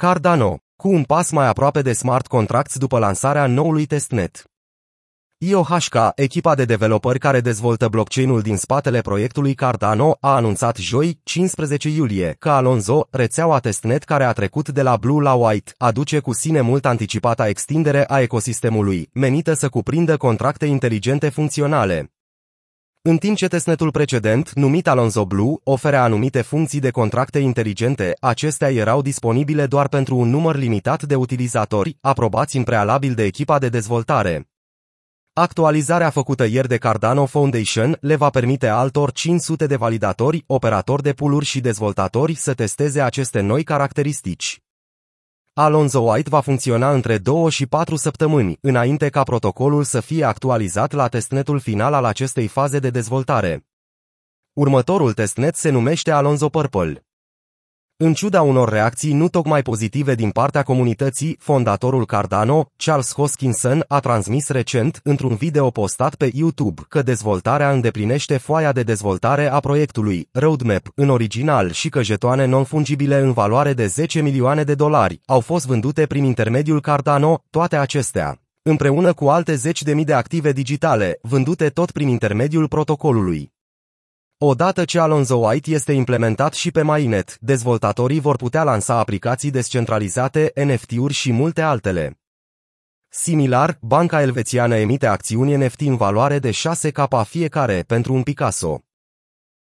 Cardano, cu un pas mai aproape de smart contracts după lansarea noului testnet. IOHK, echipa de developeri care dezvoltă blockchain-ul din spatele proiectului Cardano, a anunțat joi, 15 iulie, că Alonzo, rețeaua testnet care a trecut de la Blue la White, aduce cu sine mult anticipata extindere a ecosistemului, menită să cuprindă contracte inteligente funcționale. În timp ce testnetul precedent, numit Alonzo Blue, oferea anumite funcții de contracte inteligente, acestea erau disponibile doar pentru un număr limitat de utilizatori, aprobați în prealabil de echipa de dezvoltare. Actualizarea făcută ieri de Cardano Foundation le va permite altor 500 de validatori, operatori de puluri și dezvoltatori să testeze aceste noi caracteristici. Alonzo White va funcționa între 2 și 4 săptămâni, înainte ca protocolul să fie actualizat la testnetul final al acestei faze de dezvoltare. Următorul testnet se numește Alonzo Purple. În ciuda unor reacții nu tocmai pozitive din partea comunității, fondatorul Cardano, Charles Hoskinson, a transmis recent, într-un video postat pe YouTube, că dezvoltarea îndeplinește foaia de dezvoltare a proiectului, roadmap, în original și că jetoane non-fungibile în valoare de 10 milioane de dolari au fost vândute prin intermediul Cardano, toate acestea, împreună cu alte zeci de mii de active digitale, vândute tot prin intermediul protocolului. Odată ce Alonzo White este implementat și pe Mainnet, dezvoltatorii vor putea lansa aplicații descentralizate, NFT-uri și multe altele. Similar, banca elvețiană emite acțiuni NFT în valoare de 6K fiecare pentru un Picasso.